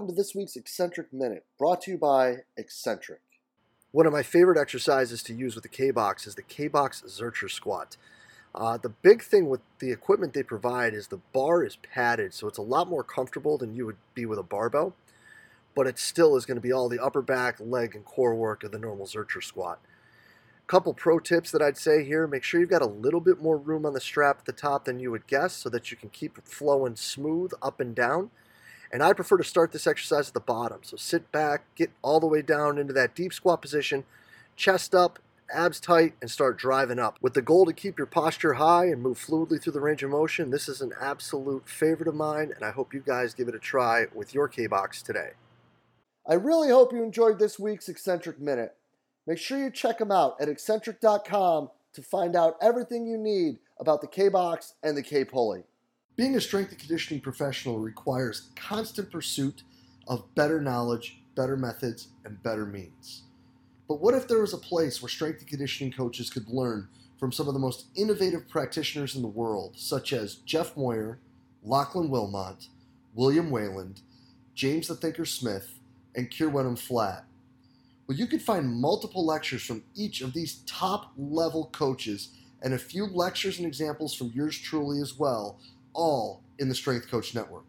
Welcome to this week's Exxentric Minute, brought to you by Exxentric. One of my favorite exercises to use with the kBox is the kBox Zercher squat. Uh, the big thing with the equipment they provide is the bar is padded, so it's a lot more comfortable than you would be with a barbell, but it still is going to be all the upper back, leg, and core work of the normal Zercher squat. Couple pro tips that I'd say here make sure you've got a little bit more room on the strap at the top than you would guess so that you can keep it flowing smooth up and down. And I prefer to start this exercise at the bottom. So sit back, get all the way down into that deep squat position, chest up, abs tight, and start driving up. With the goal to keep your posture high and move fluidly through the range of motion, this is an absolute favorite of mine, and I hope you guys give it a try with your kBox today. I really hope you enjoyed this week's Exxentric Minute. Make sure you check them out at exxentric.com to find out everything you need about the kBox and the kPulley. Being a strength and conditioning professional requires constant pursuit of better knowledge, better methods, and better means. But what if there was a place where strength and conditioning coaches could learn from some of the most innovative practitioners in the world, such as Jeff Moyer, Lachlan Wilmot, William Wayland, James the Thinker Smith, and Keir Flatt? Well, you could find multiple lectures from each of these top level coaches and a few lectures and examples from yours truly as well all in the Strength Coach Network.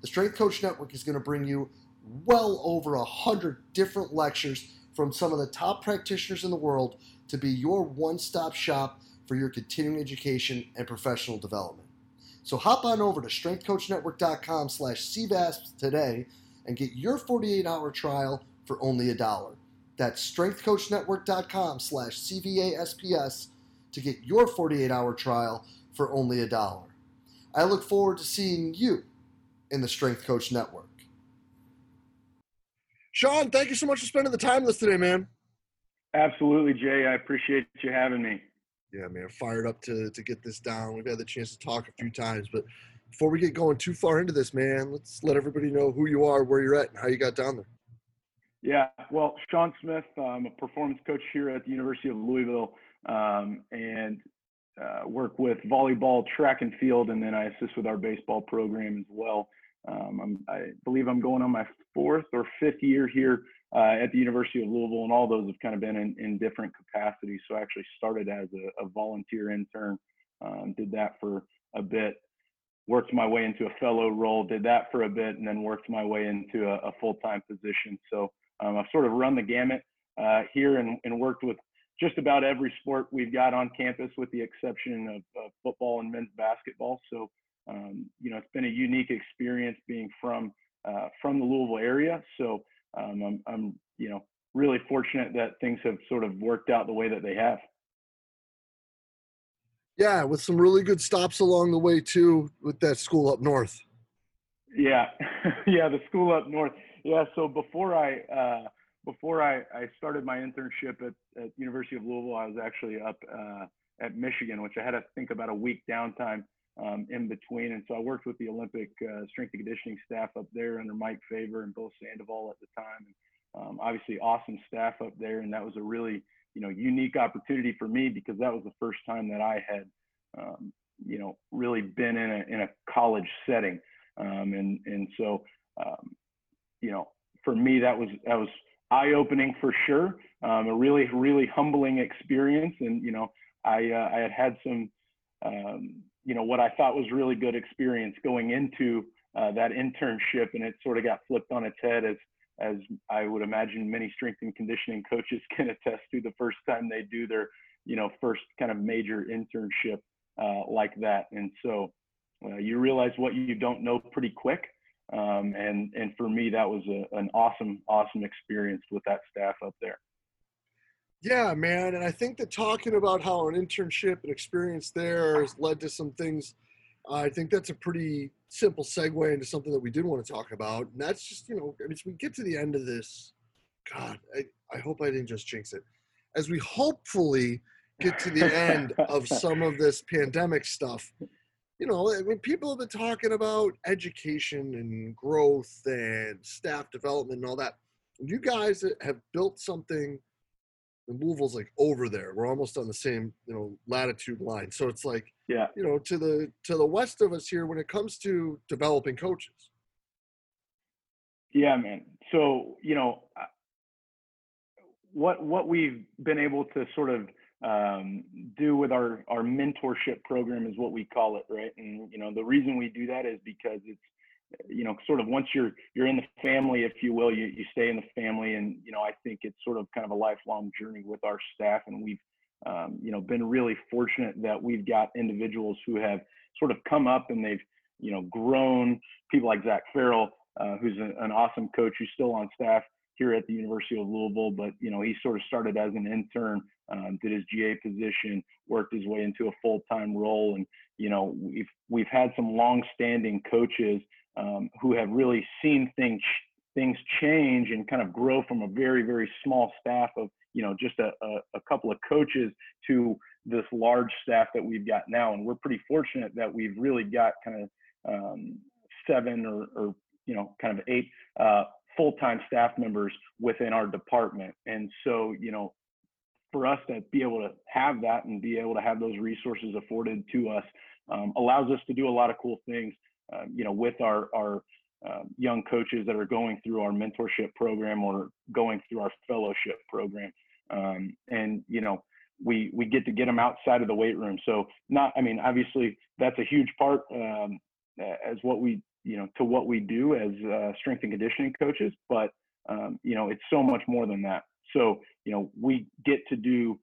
The Strength Coach Network is going to bring you well over a hundred different lectures from some of the top practitioners in the world to be your one-stop shop for your continuing education and professional development. So hop on over to strengthcoachnetwork.com slash CVASP today and get your 48-hour trial for only a dollar. That's strengthcoachnetwork.com slash CVASPS to get your 48-hour trial for only a dollar. I look forward to seeing you in the Strength Coach Network. Sean, thank you so much for spending the time with us today, man. Absolutely, Jay. I appreciate you having me. Yeah, man, fired up to, to get this down. We've had the chance to talk a few times, but before we get going too far into this, man, let's let everybody know who you are, where you're at, and how you got down there. Yeah, well, Sean Smith, I'm a performance coach here at the University of Louisville, um, and uh, work with volleyball, track and field, and then I assist with our baseball program as well. Um, i believe I'm going on my fourth or fifth year here uh, at the University of Louisville, and all those have kind of been in, in different capacities. So I actually started as a, a volunteer intern, um, did that for a bit, worked my way into a fellow role, did that for a bit, and then worked my way into a, a full-time position. So um, I've sort of run the gamut uh, here and, and worked with just about every sport we've got on campus, with the exception of, of football and men's basketball. So, um, you know, it's been a unique experience being from uh, from the Louisville area. So, um, I'm, I'm, you know, really fortunate that things have sort of worked out the way that they have. Yeah, with some really good stops along the way too, with that school up north. Yeah, yeah, the school up north. Yeah, so before I uh, before I, I started my internship at, at University of Louisville, I was actually up uh, at Michigan, which I had to think about a week downtime um, in between. And so I worked with the Olympic uh, strength and conditioning staff up there under Mike Favre and Bill Sandoval at the time. And, um, obviously, awesome staff up there, and that was a really you know unique opportunity for me because that was the first time that I had um, you know really been in a in a college setting, um, and and so um, you know for me that was that was eye opening for sure. Um, a really, really humbling experience. And, you know, I, uh, I had had some, um, you know, what I thought was really good experience going into uh, that internship. And it sort of got flipped on its head as, as I would imagine many strength and conditioning coaches can attest to the first time they do their, you know, first kind of major internship uh, like that. And so uh, you realize what you don't know pretty quick. Um, and and for me, that was a, an awesome, awesome experience with that staff up there. Yeah, man, and I think that talking about how an internship and experience there has led to some things, I think that's a pretty simple segue into something that we did want to talk about, and that's just you know, as we get to the end of this, God, I, I hope I didn't just jinx it. As we hopefully get to the end of some of this pandemic stuff, you know, I mean, people have been talking about education and growth and staff development and all that. You guys have built something. The Louisville's like over there. We're almost on the same, you know, latitude line. So it's like, yeah, you know, to the to the west of us here when it comes to developing coaches. Yeah, man. So, you know, what what we've been able to sort of um, do with our our mentorship program is what we call it, right? And you know, the reason we do that is because it's you know, sort of once you're you're in the family, if you will, you you stay in the family, and you know, I think it's sort of kind of a lifelong journey with our staff, and we've um, you know been really fortunate that we've got individuals who have sort of come up and they've you know grown. People like Zach Farrell, uh, who's an awesome coach who's still on staff here at the University of Louisville, but you know he sort of started as an intern, um, did his GA position, worked his way into a full-time role, and you know we've we've had some long-standing coaches um, who have really seen things things change and kind of grow from a very very small staff of you know just a, a, a couple of coaches to this large staff that we've got now, and we're pretty fortunate that we've really got kind of um, seven or, or you know kind of eight uh, full-time staff members within our department. And so, you know, for us to be able to have that and be able to have those resources afforded to us um, allows us to do a lot of cool things, uh, you know, with our, our uh, young coaches that are going through our mentorship program or going through our fellowship program. Um, and, you know, we, we get to get them outside of the weight room. So not, I mean, obviously that's a huge part um, as what we you know to what we do as uh, strength and conditioning coaches but um, you know it's so much more than that. So you know we get to do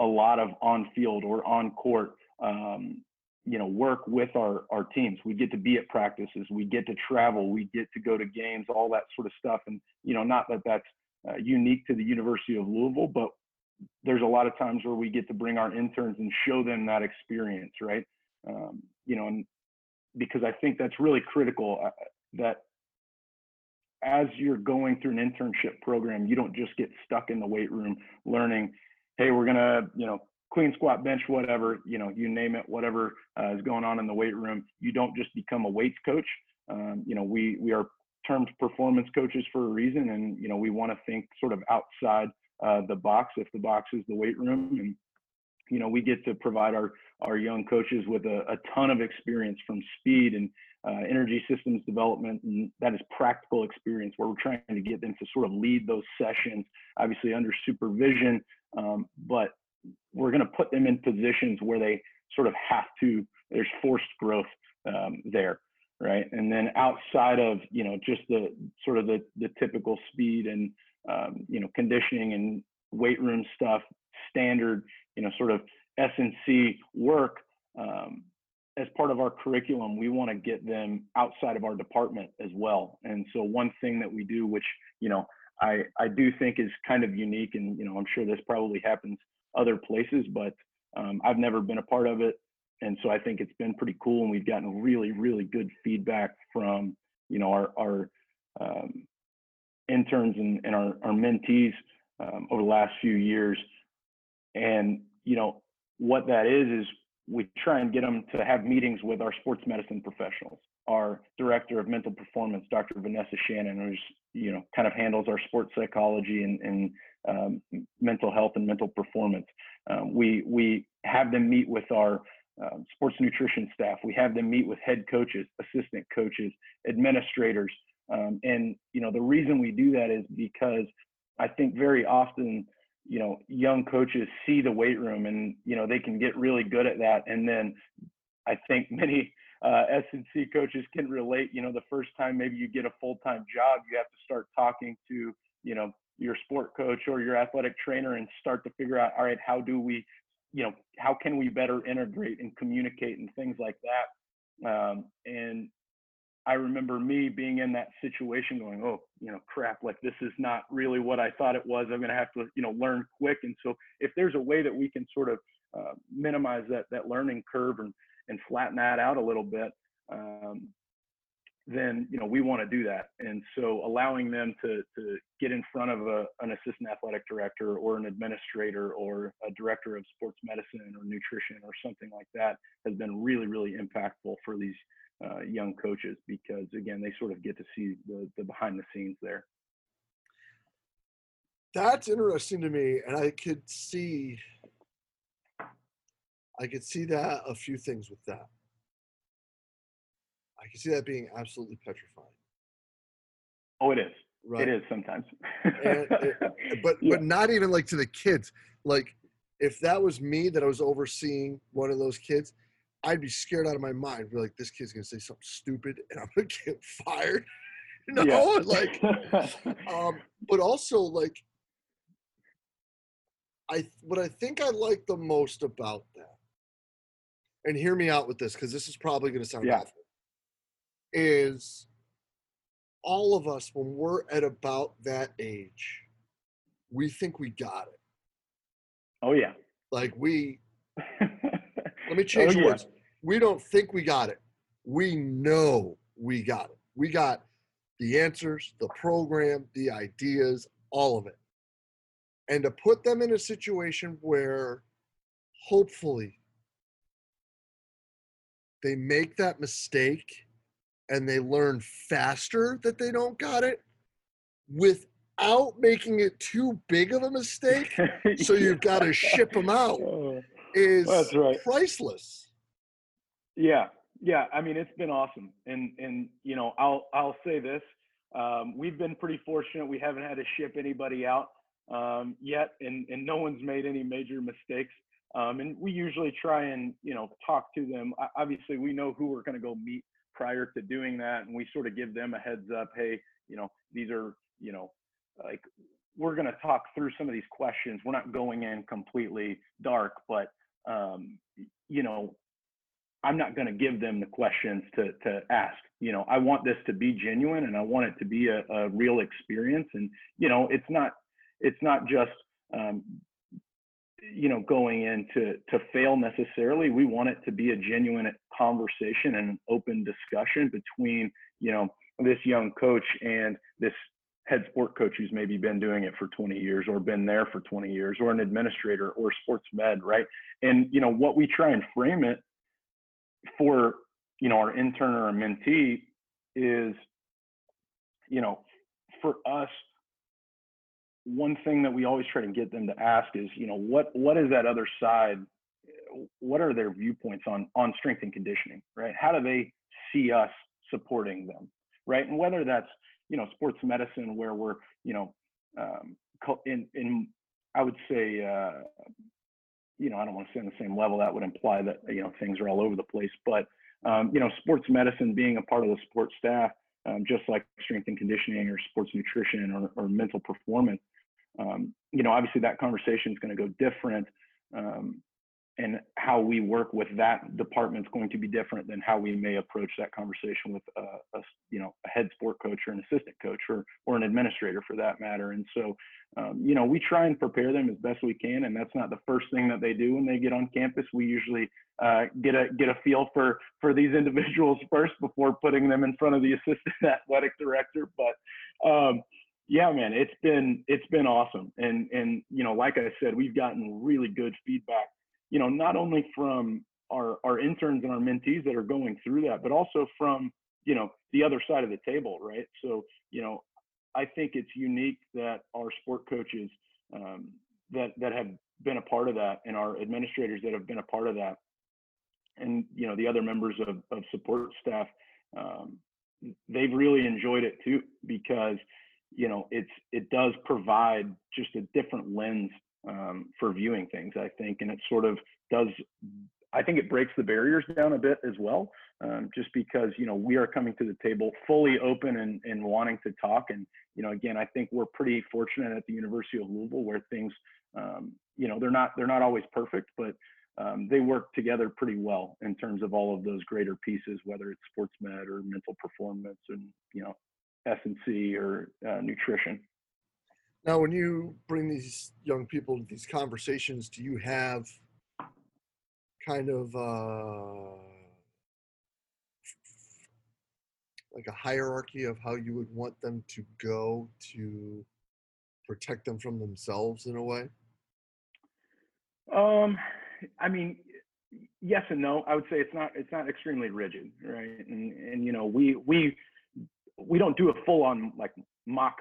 a lot of on field or on court um, you know work with our our teams. We get to be at practices. We get to travel. We get to go to games all that sort of stuff. And you know not that that's uh, unique to the university of louisville but there's a lot of times where we get to bring our interns and show them that experience right? Um, you know and because I think that's really critical uh, that as you're going through an internship program, you don't just get stuck in the weight room learning, hey, we're going to, you know, clean squat bench whatever you know you name it whatever uh, is going on in the weight room you don't just become a weights coach. Um, you know we we are termed performance coaches for a reason and you know we want to think sort of outside uh, the box if the box is the weight room and you know we get to provide our our young coaches with a, a ton of experience from speed and uh, energy systems development, and that is practical experience where we're trying to get them to sort of lead those sessions, obviously under supervision, um, but we're going to put them in positions where they sort of have to. There's forced growth um, there, right? And then outside of you know just the sort of the the typical speed and um, you know conditioning and weight room stuff, standard you know sort of S&C work um, as part of our curriculum, we want to get them outside of our department as well. And so one thing that we do, which you know I I do think is kind of unique, and you know I'm sure this probably happens other places, but um, I've never been a part of it, and so I think it's been pretty cool, and we've gotten really really good feedback from you know our our um, interns and, and our, our mentees um, over the last few years, and you know what that is is we try and get them to have meetings with our sports medicine professionals. Our director of mental performance, Dr. Vanessa Shannon, who's you know kind of handles our sports psychology and, and um, mental health and mental performance. Um, we we have them meet with our um, sports nutrition staff. We have them meet with head coaches, assistant coaches, administrators, um, and you know the reason we do that is because I think very often you know young coaches see the weight room and you know they can get really good at that. And then i think many uh, S&C coaches can relate you know the first time maybe you get a full-time job you have to start talking to you know your sport coach or your athletic trainer and start to figure out all right how do we you know how can we better integrate and communicate and things like that? Um, and I remember me being in that situation going, oh, you know, crap, like this is not really what I thought it was. I'm going to have to, you know, learn quick. And so if there's a way that we can sort of uh, minimize that, that learning curve and, and flatten that out a little bit, um, then, you know, we want to do that. And so allowing them to, to get in front of a, an assistant athletic director or an administrator or a director of sports medicine or nutrition or something like that has been really, really impactful for these uh, young coaches because again they sort of get to see the, the behind the scenes there that's interesting to me and i could see i could see that a few things with that i can see that being absolutely petrifying Oh, it is. Right. It is sometimes. and, but yeah. but not even like to the kids. Like if that was me that I was overseeing one of those kids, I'd be scared out of my mind. Be like, this kid's gonna say something stupid, and I'm gonna get fired. you know, yeah. like, um, but also like, I what I think I like the most about that, and hear me out with this because this is probably gonna sound yeah. awful, is all of us when we're at about that age, we think we got it. Oh yeah. Like we let me change oh, yeah. words. We don't think we got it. We know we got it. We got the answers, the program, the ideas, all of it. And to put them in a situation where hopefully they make that mistake and they learn faster that they don't got it without making it too big of a mistake. so you've got to ship them out. Oh, is right. priceless. Yeah, yeah. I mean, it's been awesome, and and you know, I'll I'll say this: um, we've been pretty fortunate. We haven't had to ship anybody out um, yet, and and no one's made any major mistakes. Um, and we usually try and you know talk to them. Obviously, we know who we're going to go meet prior to doing that, and we sort of give them a heads up. Hey, you know, these are you know, like we're going to talk through some of these questions. We're not going in completely dark, but um, you know, I'm not going to give them the questions to to ask. You know, I want this to be genuine, and I want it to be a, a real experience. And you know, it's not it's not just um, you know going in to to fail necessarily. We want it to be a genuine conversation and an open discussion between you know this young coach and this head sport coach who's maybe been doing it for 20 years or been there for 20 years or an administrator or sports med right and you know what we try and frame it for you know our intern or a mentee is you know for us one thing that we always try to get them to ask is you know what what is that other side what are their viewpoints on on strength and conditioning right? How do they see us supporting them right? And whether that's you know sports medicine where we're you know um, in in I would say uh, you know I don't want to say on the same level. That would imply that you know things are all over the place. But um, you know sports medicine being a part of the sports staff um, just like strength and conditioning or sports nutrition or, or mental performance um, you know obviously that conversation is going to go different um, and how we work with that department is going to be different than how we may approach that conversation with a, a, you know a head sport coach or an assistant coach or or an administrator for that matter. And so um, you know we try and prepare them as best we can and that's not the first thing that they do when they get on campus. We usually uh, get a get a feel for for these individuals first before putting them in front of the assistant athletic director. But um, yeah man it's been it's been awesome. And and you know like i said we've gotten really good feedback you know, not only from our, our interns and our mentees that are going through that, but also from, you know, the other side of the table, right? So, you know, I think it's unique that our sport coaches um, that that have been a part of that, and our administrators that have been a part of that, and you know the other members of, of support staff, um, they've really enjoyed it too because you know it's it does provide just a different lens um, for viewing things, I think, and it sort of does. I think it breaks the barriers down a bit as well, um, just because you know we are coming to the table fully open and, and wanting to talk. And you know, again, I think we're pretty fortunate at the University of Louisville where things, um, you know, they're not they're not always perfect, but um, they work together pretty well in terms of all of those greater pieces, whether it's sports med or mental performance and you know S and C or uh, nutrition. Now, when you bring these young people to these conversations, do you have kind of uh, like a hierarchy of how you would want them to go to protect them from themselves in a way? Um, I mean, yes and no. I would say it's not it's not extremely rigid, right? And and you know, we we we don't do a full on like mock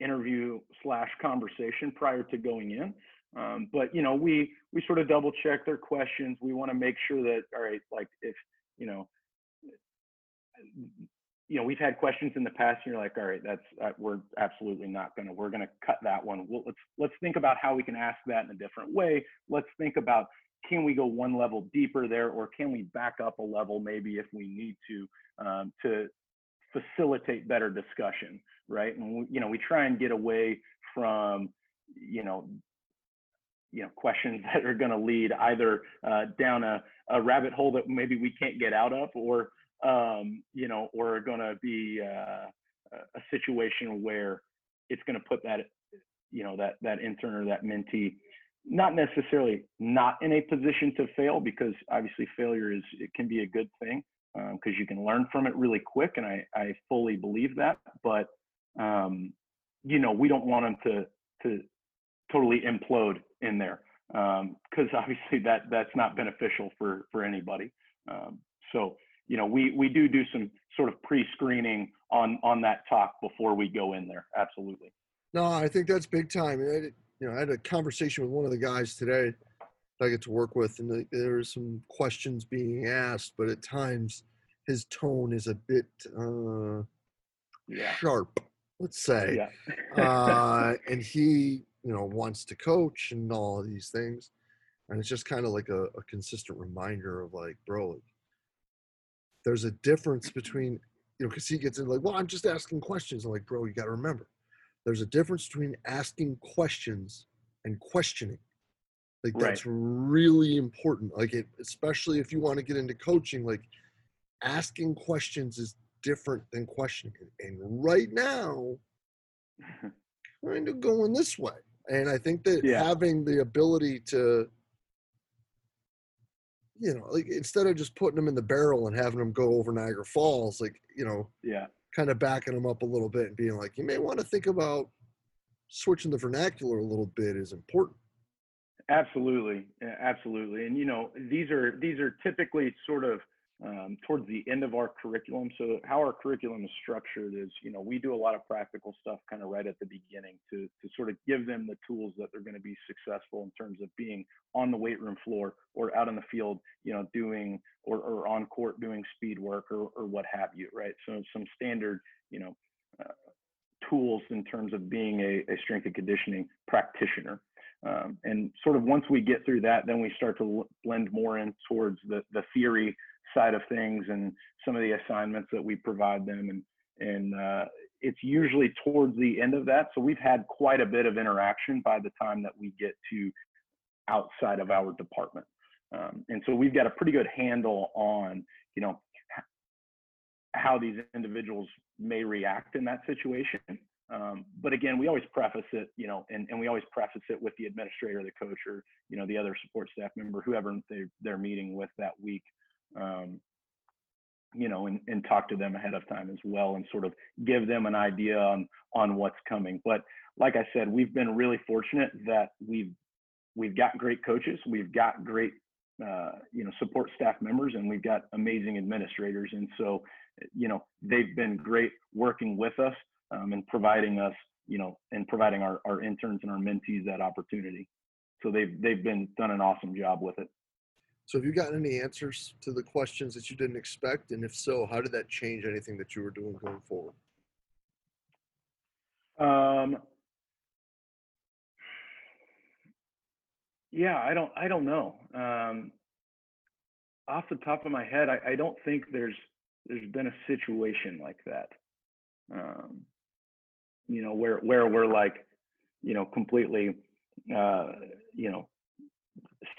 interview slash conversation prior to going in. Um, but you know, we we sort of double check their questions. We want to make sure that all right, like if you know, you know, we've had questions in the past, and you're like, all right, that's uh, we're absolutely not gonna we're gonna cut that one. Well, let's let's think about how we can ask that in a different way. Let's think about can we go one level deeper there, or can we back up a level maybe if we need to um, to facilitate better discussion, right? And we, you know, we try and get away from you know you know questions that are going to lead either uh, down a, a rabbit hole that maybe we can't get out of or um, you know, or going to be uh, a situation where it's going to put that, you know, that that intern or that mentee, not necessarily not in a position to fail because obviously failure is it can be a good thing because um, you can learn from it really quick, and I I fully believe that, but um, you know, we don't want them to to totally implode in there because um, obviously that that's not beneficial for for anybody. Um, so you know, we we do do some sort of pre-screening on on that talk before we go in there. Absolutely. No, I think that's big time. I, you know, I had a conversation with one of the guys today that I get to work with, and the, there are some questions being asked, but at times his tone is a bit uh, yeah. sharp, let's say. Yeah. uh, and he, you know, wants to coach and all of these things, and it's just kind of like a, a consistent reminder of like, bro, there's a difference between you know because he gets in like well i'm just asking questions i'm like bro you got to remember there's a difference between asking questions and questioning like that's right. really important like it especially if you want to get into coaching like asking questions is different than questioning and right now mm-hmm. kind of going this way and i think that yeah. having the ability to you know, like instead of just putting them in the barrel and having them go over Niagara Falls, like, you know, yeah, kind of backing them up a little bit and being like, you may want to think about switching the vernacular a little bit is important. Absolutely. Absolutely. And, you know, these are, these are typically sort of um, towards the end of our curriculum. So how our curriculum is structured is, you know, we do a lot of practical stuff kind of right at the beginning to to sort of give them the tools that they're going to be successful in terms of being on the weight room floor or out in the field, you know, doing or, or on court doing speed work or, or what have you, right? So some standard, you know, uh, tools in terms of being a, a strength and conditioning practitioner. Um, and sort of once we get through that, then we start to blend more in towards the, the theory side of things and some of the assignments that we provide them and and uh, it's usually towards the end of that. So we've had quite a bit of interaction by the time that we get to outside of our department. Um, and so we've got a pretty good handle on you know how these individuals may react in that situation. Um, but again, we always preface it, you know, and, and we always preface it with the administrator, the coach, or you know, the other support staff member, whoever they, they're meeting with that week um, you know, and, and talk to them ahead of time as well and sort of give them an idea on on what's coming. But like I said, we've been really fortunate that we've we've got great coaches, we've got great uh, you know support staff members, and we've got amazing administrators. And so, you know, they've been great working with us um, and providing us, you know, and providing our, our interns and our mentees that opportunity. So they've they've been done an awesome job with it. So have you gotten any answers to the questions that you didn't expect? And if so, how did that change anything that you were doing going forward? Um, yeah, I don't, I don't know. Um, off the top of my head, I, I don't think there's, there's been a situation like that. Um, you know, where, where we're like, you know, completely, uh, you know,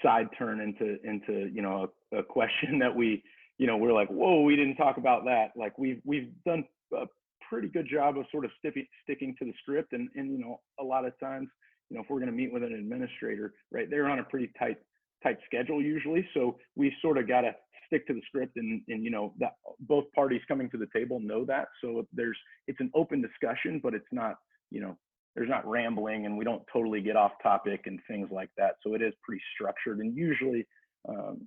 side turn into into you know a, a, question that we you know we're like whoa we didn't talk about that. Like we've we've done a pretty good job of sort of sticking sticking to the script and and you know a lot of times you know if we're going to meet with an administrator right they're on a pretty tight tight schedule usually. So we sort of got to stick to the script and and you know that both parties coming to the table know that. So there's it's an open discussion but it's not you know there's not rambling and we don't totally get off topic and things like that. So it is pretty structured. And usually, um,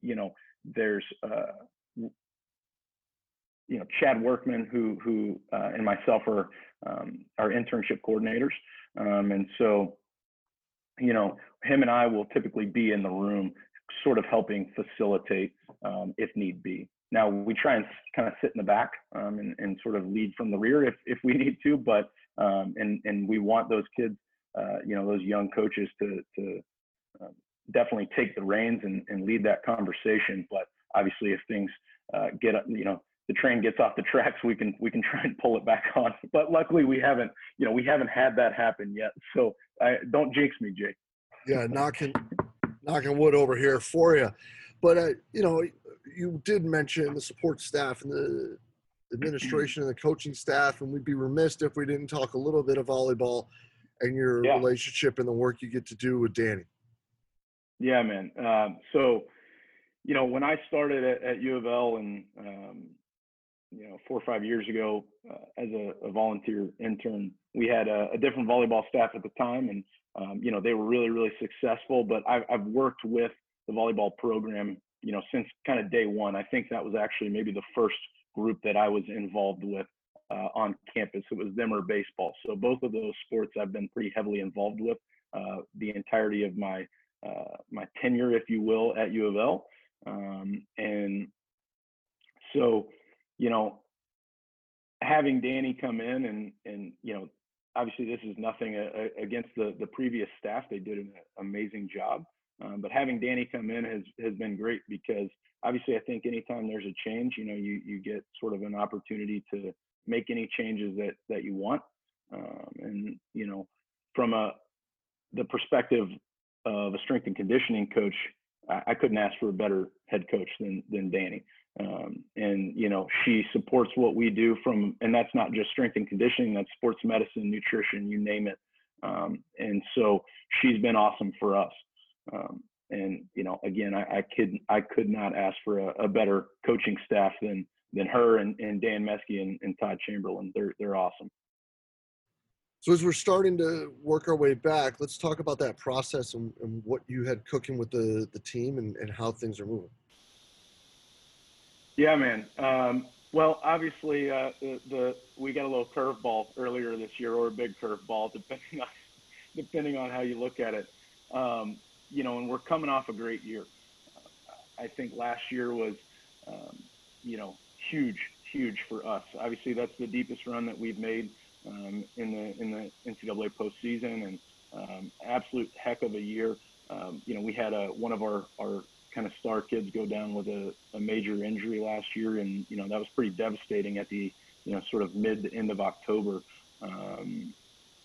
you know, there's, uh, you know, Chad Workman, who who uh, and myself are um, our internship coordinators, um, and so, you know, him and I will typically be in the room, sort of helping facilitate um, if need be. now we try and kind of sit in the back um, and, and sort of lead from the rear if, if we need to, but um, and and we want those kids, uh, you know, those young coaches to to um, definitely take the reins and, and lead that conversation. But obviously, if things uh, get you know the train gets off the tracks, we can we can try and pull it back on. But luckily, we haven't you know we haven't had that happen yet. So I, don't jinx me, Jake. Yeah, knocking knocking wood over here for you. But uh, you know, you did mention the support staff and the administration and the coaching staff, and we'd be remiss if we didn't talk a little bit of volleyball and your yeah. relationship and the work you get to do with Dani. Yeah, man. Um, so, you know, when I started at, at U of L and, um, you know, four or five years ago uh, as a, a, volunteer intern, we had a, a, different volleyball staff at the time. And, um, you know, they were really, really successful. But I've, I've worked with the volleyball program, you know, since kind of day one. I think that was actually maybe the first group that I was involved with uh, on campus. It was them or baseball. So both of those sports I've been pretty heavily involved with uh, the entirety of my uh, my tenure, if you will, at U of L. Um, and so, you know, having Dani come in and and you know, obviously this is nothing a, a, against the the previous staff. They did an amazing job. Um, but having Dani come in has has been great because obviously I think anytime there's a change, you know, you you get sort of an opportunity to make any changes that that you want. Um, and you know, from a the perspective of a strength and conditioning coach, I, I couldn't ask for a better head coach than than Dani. Um, and you know, she supports what we do from, and that's not just strength and conditioning, that's sports medicine, nutrition, you name it. Um, and so she's been awesome for us. Um, and you know, again, I, I could I could not ask for a, a, better coaching staff than than her and, and Dan Meske and, and Todd Chamberlain. They're they're awesome. So as we're starting to work our way back, let's talk about that process and, and what you had cooking with the the team and, and how things are moving. Yeah, man. Um, well, obviously, uh, the, the we got a little curveball earlier this year, or a big curveball, depending on depending on how you look at it. Um, you know, and we're coming off a great year. I think last year was, um, you know, huge, huge for us. Obviously, that's the deepest run that we've made um, in the in the NCAA postseason, and um, absolute heck of a year. Um, you know, we had a one of our our kind of star kids go down with a, a major injury last year, and you know that was pretty devastating at the you know sort of mid to end of October. Um,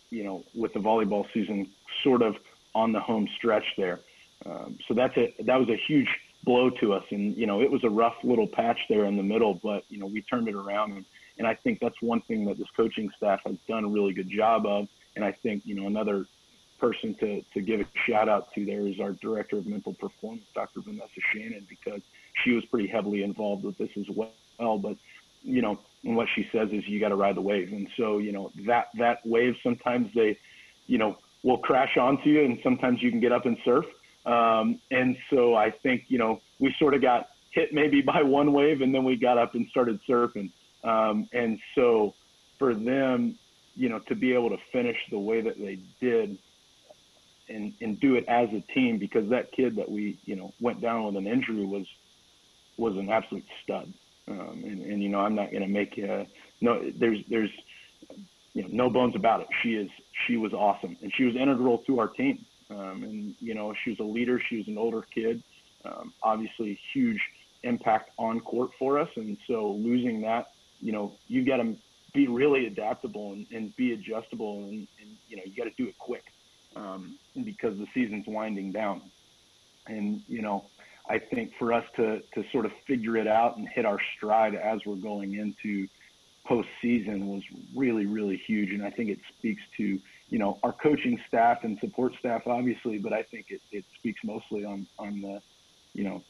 you know, with the volleyball season sort of on the home stretch there. Um, so that's a that was a huge blow to us, and you know it was a rough little patch there in the middle, but you know we turned it around, and, and I think that's one thing that this coaching staff has done a really good job of, and I think you know another person to to give a shout out to there is our director of mental performance, Dr. Vanessa Shannon, because she was pretty heavily involved with this as well, but you know what she says is you got to ride the wave, and so you know that that wave sometimes they you know will crash onto you, and sometimes you can get up and surf. Um, and so I think you know we sort of got hit maybe by one wave, and then we got up and started surfing. Um, and so for them, you know, to be able to finish the way that they did and, and do it as a team because that kid that we you know went down with an injury was was an absolute stud um, and, and you know I'm not going to make uh, no there's there's you know, no bones about it. She is she was awesome, and she was integral to our team. Um, and you know, she was a leader. She was an older kid, um, obviously huge impact on court for us. And so losing that, you know, you got to be really adaptable and, and be adjustable, and, and, you know, you got to do it quick um, because the season's winding down. And you know, I think for us to to sort of figure it out and hit our stride as we're going into postseason was really, really huge. And I think it speaks to, you know, our coaching staff and support staff, obviously, but I think it, it speaks mostly on, on the, you know,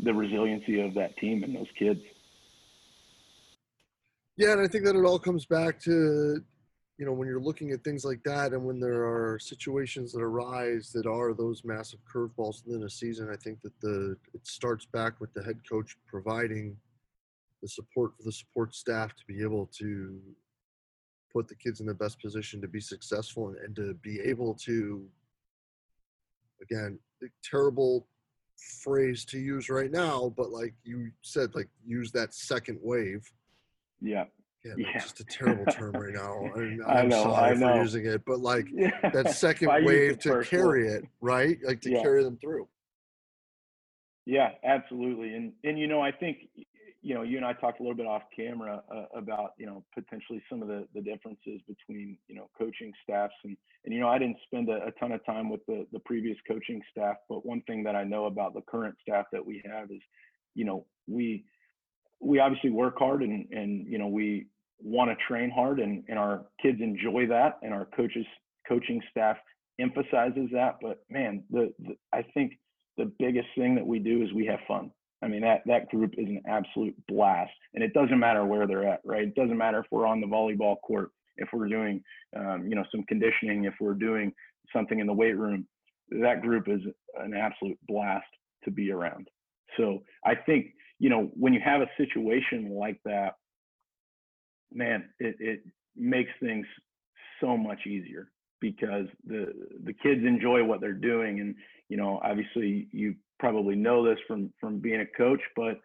the resiliency of that team and those kids. Yeah, and I think that it all comes back to, you know, when you're looking at things like that and when there are situations that arise that are those massive curveballs within a season, I think that the it starts back with the head coach providing the support for the support staff to be able to put the kids in the best position to be successful and, and to be able to again terrible phrase to use right now, but like you said, like use that second wave. Yeah. Yeah, Yeah. just a terrible term right now. I I'm know, sorry I for using it, but like Yeah. that second wave to carry one. it, right? Like to Yeah. carry them through. Yeah, absolutely. And and you know, I think you know, you and I talked a little bit off camera uh, about you know potentially some of the the differences between you know coaching staffs and and you know I didn't spend a, a ton of time with the the previous coaching staff, but one thing that I know about the current staff that we have is, you know, we we obviously work hard and and you know we want to train hard and and our kids enjoy that and our coaches coaching staff emphasizes that. But man the, the i think the biggest thing that we do is we have fun i mean that that group is an absolute blast and it doesn't matter where they're at right? It doesn't matter if we're on the volleyball court if we're doing um, you know some conditioning if we're doing something in the weight room that group is an absolute blast to be around. So i think you know when you have a situation like that man it, it makes things so much easier because the the kids enjoy what they're doing and you know obviously you probably know this from from being a coach but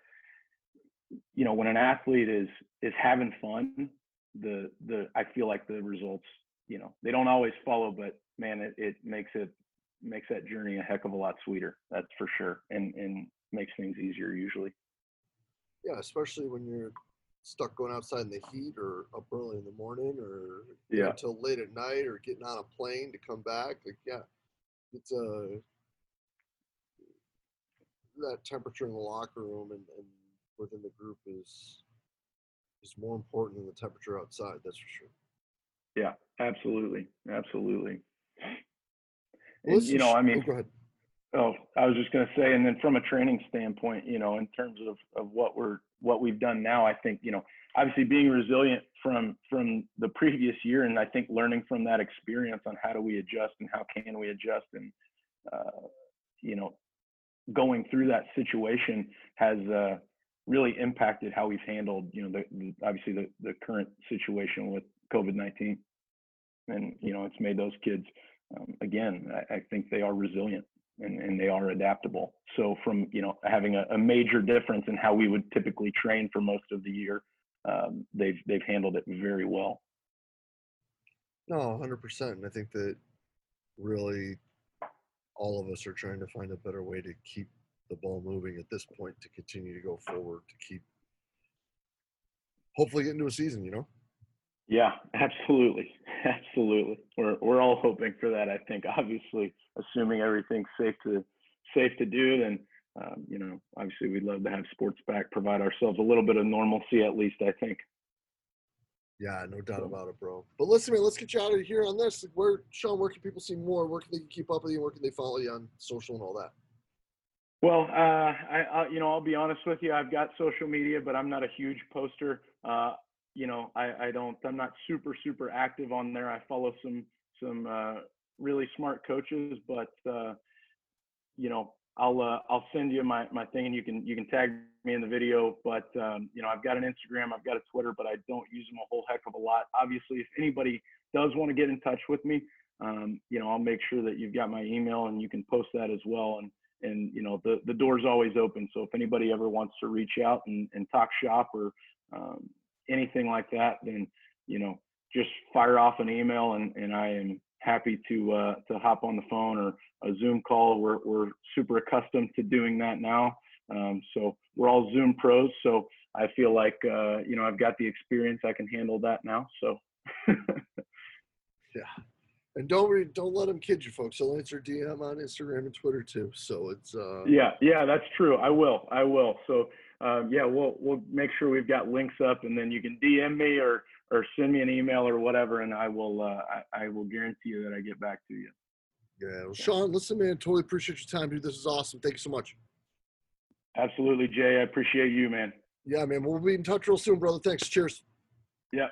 you know when an athlete is is having fun the the i feel like the results you know they don't always follow but man it, it makes it makes that journey a heck of a lot sweeter that's for sure and and makes things easier usually Yeah, especially when you're stuck going outside in the heat or up early in the morning or Yeah. until late at night or getting on a plane to come back. Like, yeah, it's a that temperature in the locker room and, and within the group is is more important than the temperature outside. That's for sure. yeah absolutely absolutely Well, and, you know i mean oh, go ahead. Oh, I was just going to say, and then from a training standpoint, you know, in terms of, of what we're what we've done now, I think you know, obviously being resilient from from the previous year, and I think learning from that experience on how do we adjust and how can we adjust, and uh, you know, going through that situation has uh, really impacted how we've handled, you know, the, the obviously the the current situation with COVID nineteen, and you know, it's made those kids um, again. I, I think they are resilient and, and they are adaptable. So from you know having a, a major difference in how we would typically train for most of the year, um, they've they've handled it very well. No, hundred percent. And I think that really all of us are trying to find a better way to keep the ball moving at this point to continue to go forward to keep hopefully get into a season, you know? Yeah, absolutely, absolutely. We're we're all hoping for that. I think obviously, assuming everything's safe to safe to do, then um, you know obviously we'd love to have sports back, provide ourselves a little bit of normalcy at least. I think. Yeah, no doubt about it, bro. But listen, man, let's get you out of here on this. Where Sean, where can people see more? Where can they keep up with you? Where can they follow you on social and all that? Well, uh, I, I, you know, I'll be honest with you. I've got social media, but I'm not a huge poster. Uh, you know, I, I don't. I'm not super, super active on there. I follow some, some uh, really smart coaches, but uh, you know, I'll, uh, I'll send you my, my thing, and you can, you can tag me in the video. But um, you know, I've got an Instagram, I've got a Twitter, but I don't use them a whole heck of a lot. Obviously, if anybody does want to get in touch with me, um, you know, I'll make sure that you've got my email, and you can post that as well. And and you know the the door's always open so if anybody ever wants to reach out and, and talk shop or um, anything like that then you know just fire off an email and, and i am happy to uh, to hop on the phone or a zoom call we're, we're super accustomed to doing that now um, so we're all zoom pros so i feel like uh, you know i've got the experience i can handle that now so yeah, And don't re- don't let them kid you, folks. They'll answer DM on Instagram and Twitter too. So it's uh Yeah, yeah, that's true. I will. I will. So um, yeah, we'll we'll make sure we've got links up, and then you can DM me or or send me an email or whatever, and I will uh, I, I will guarantee you that I get back to you. yeah. Well, Sean, listen, man, totally appreciate your time, dude. This is awesome. Thank you so much. Absolutely, Jay. I appreciate you, man. Yeah, man. We'll be in touch real soon, brother. Thanks. Cheers. Yep.